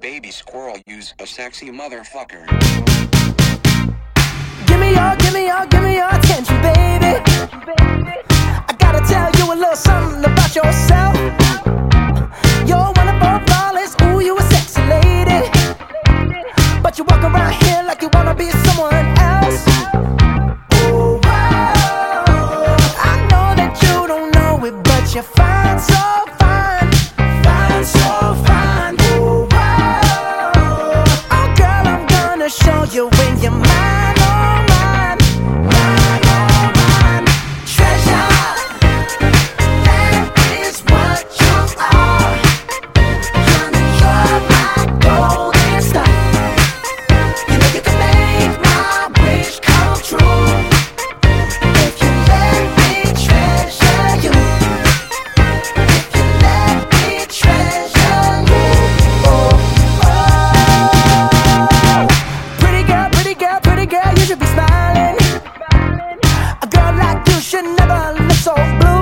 Baby squirrel, use a sexy motherfucker. Give me your, give me your, give me your attention, baby. I gotta tell you a little something about yourself. You're wonderful, flawless, ooh, you a sexy lady. But you walk around here like you wanna be your mind. You should never look so blue.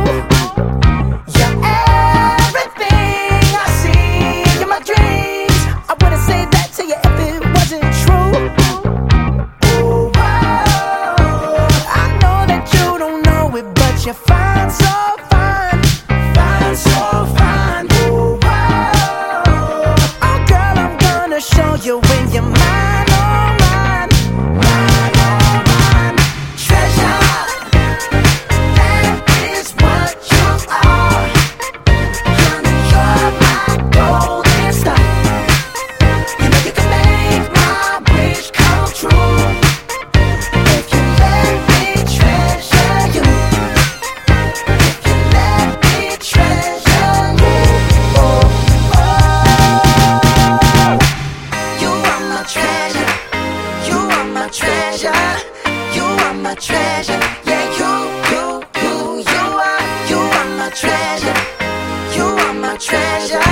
treasure. You are my treasure. Yeah, you, you, you, you are, you are my treasure. You are my treasure.